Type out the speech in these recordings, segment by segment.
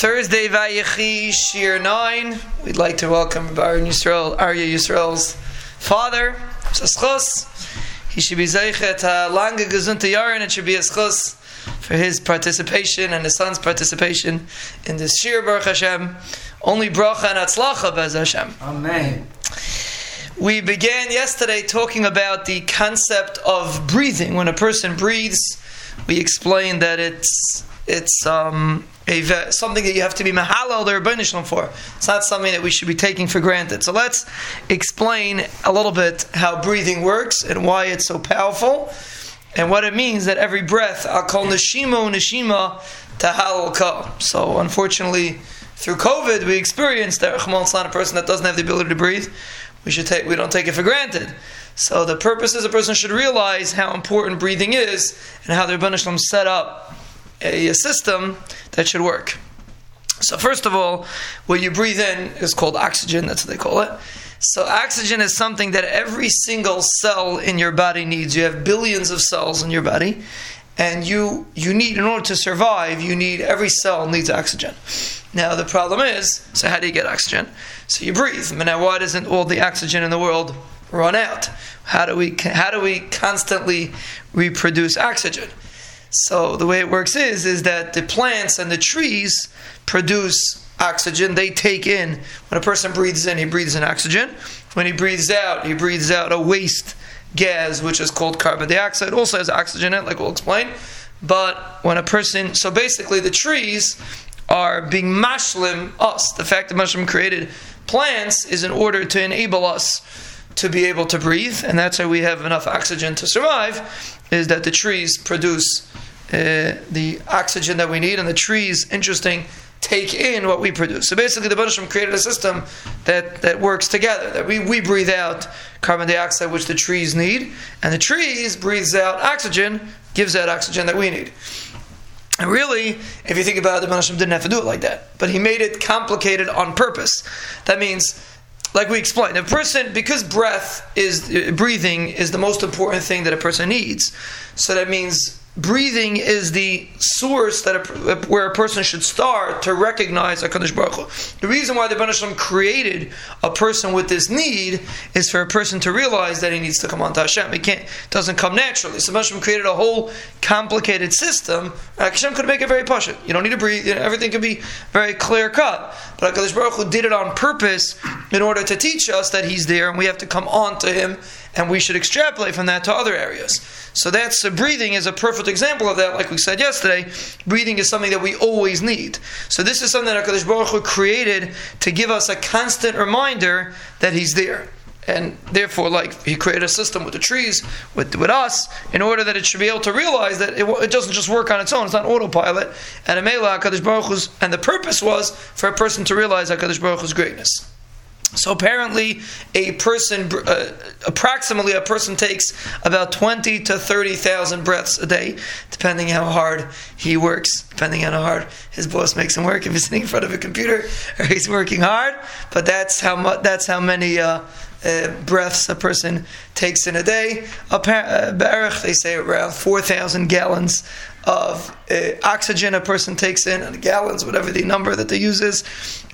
Thursday Vayechi Shiur 9. We'd like to welcome Baron Yisrael, Arya Yisrael's father, Saschos. He should be Zeichet uh, Lange Gesundte Yarin. It should be a schos for his participation and his son's participation in this Shiur Baruch Hashem. Only bracha and atzlacha Bez Hashem. Amen. We began yesterday talking about the concept of breathing. When a person breathes, we explained that it's it's um, a, something that you have to be mahalal the Rebbeinu for. It's not something that we should be taking for granted. So let's explain a little bit how breathing works and why it's so powerful, and what it means that every breath, I'll call neshimo neshima tahal ka. So unfortunately, through COVID, we experienced that Rahman a person that doesn't have the ability to breathe. We should take we don't take it for granted. So the purpose is a person should realize how important breathing is and how the Rebbeinu set up a, system that should work. So first of all, what you breathe in is called oxygen. That's what they call it. So oxygen is something that every single cell in your body needs. You have billions of cells in your body, and you you need in order to survive. You need every cell needs oxygen. Now the problem is, so how do you get oxygen? So you breathe. Now why doesn't all the oxygen in the world run out? How do we how do we constantly reproduce oxygen? So the way it works is is that the plants and the trees produce oxygen. They take in when a person breathes in, he breathes in oxygen. When he breathes out, he breathes out a waste gas which is called carbon dioxide. Also has oxygen in it, like we'll explain. But when a person, so basically the trees are being mashlim us. The fact that mushroom created plants is in order to enable us to be able to breathe, and that's how we have enough oxygen to survive. Is that the trees produce uh, the oxygen that we need, and the trees, interesting, take in what we produce. So basically, the Buddhism created a system that, that works together. That we, we breathe out carbon dioxide, which the trees need, and the trees breathes out oxygen, gives out oxygen that we need. And really, if you think about it, the Buddhism didn't have to do it like that, but he made it complicated on purpose. That means like we explained, a person because breath is breathing is the most important thing that a person needs. So that means breathing is the source that a, where a person should start to recognize Hakadosh Baruch Hu. The reason why the Banashim created a person with this need is for a person to realize that he needs to come on to Hashem. It can't, doesn't come naturally. So Banashim created a whole complicated system. Uh, Hashem could make it very pashut. You don't need to breathe. You know, everything could be very clear cut. But Hakadosh Baruch Hu did it on purpose in order to teach us that He's there, and we have to come on to Him, and we should extrapolate from that to other areas. So that's uh, breathing is a perfect example of that. Like we said yesterday, breathing is something that we always need. So this is something that Hakadosh Baruch Hu created to give us a constant reminder that He's there. And therefore, like he created a system with the trees, with, with us, in order that it should be able to realize that it, it doesn't just work on its own. It's not autopilot. And Amela Hakadosh Baruch Hu's, and the purpose was for a person to realize Hakadosh Baruch Hu's greatness. So apparently, a person, uh, approximately a person takes about twenty to thirty thousand breaths a day, depending how hard he works, depending on how hard his boss makes him work. If he's sitting in front of a computer or he's working hard, but that's how much. That's how many. Uh, uh, breaths a person takes in a day. Uh, they say around 4,000 gallons of uh, oxygen a person takes in, and gallons, whatever the number that they use is.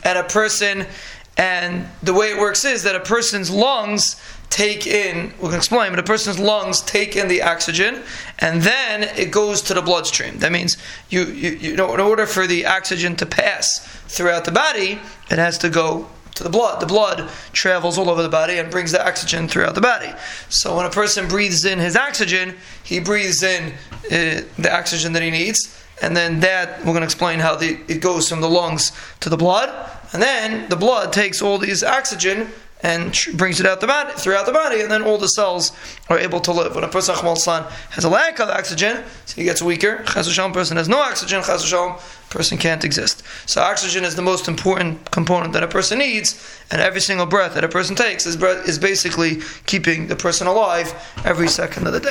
And a person and the way it works is that a person's lungs take in, we can explain, but a person's lungs take in the oxygen and then it goes to the bloodstream. That means you, you, you know, in order for the oxygen to pass throughout the body, it has to go to the blood. The blood travels all over the body and brings the oxygen throughout the body. So when a person breathes in his oxygen, he breathes in uh, the oxygen that he needs, and then that we're going to explain how the, it goes from the lungs to the blood, and then the blood takes all these oxygen and brings it out the body throughout the body, and then all the cells are able to live. When a person has a lack of oxygen, so he gets weaker. Chas person has no oxygen. Chas person can't exist. So oxygen is the most important component that a person needs, and every single breath that a person takes is, is basically keeping the person alive every second of the day.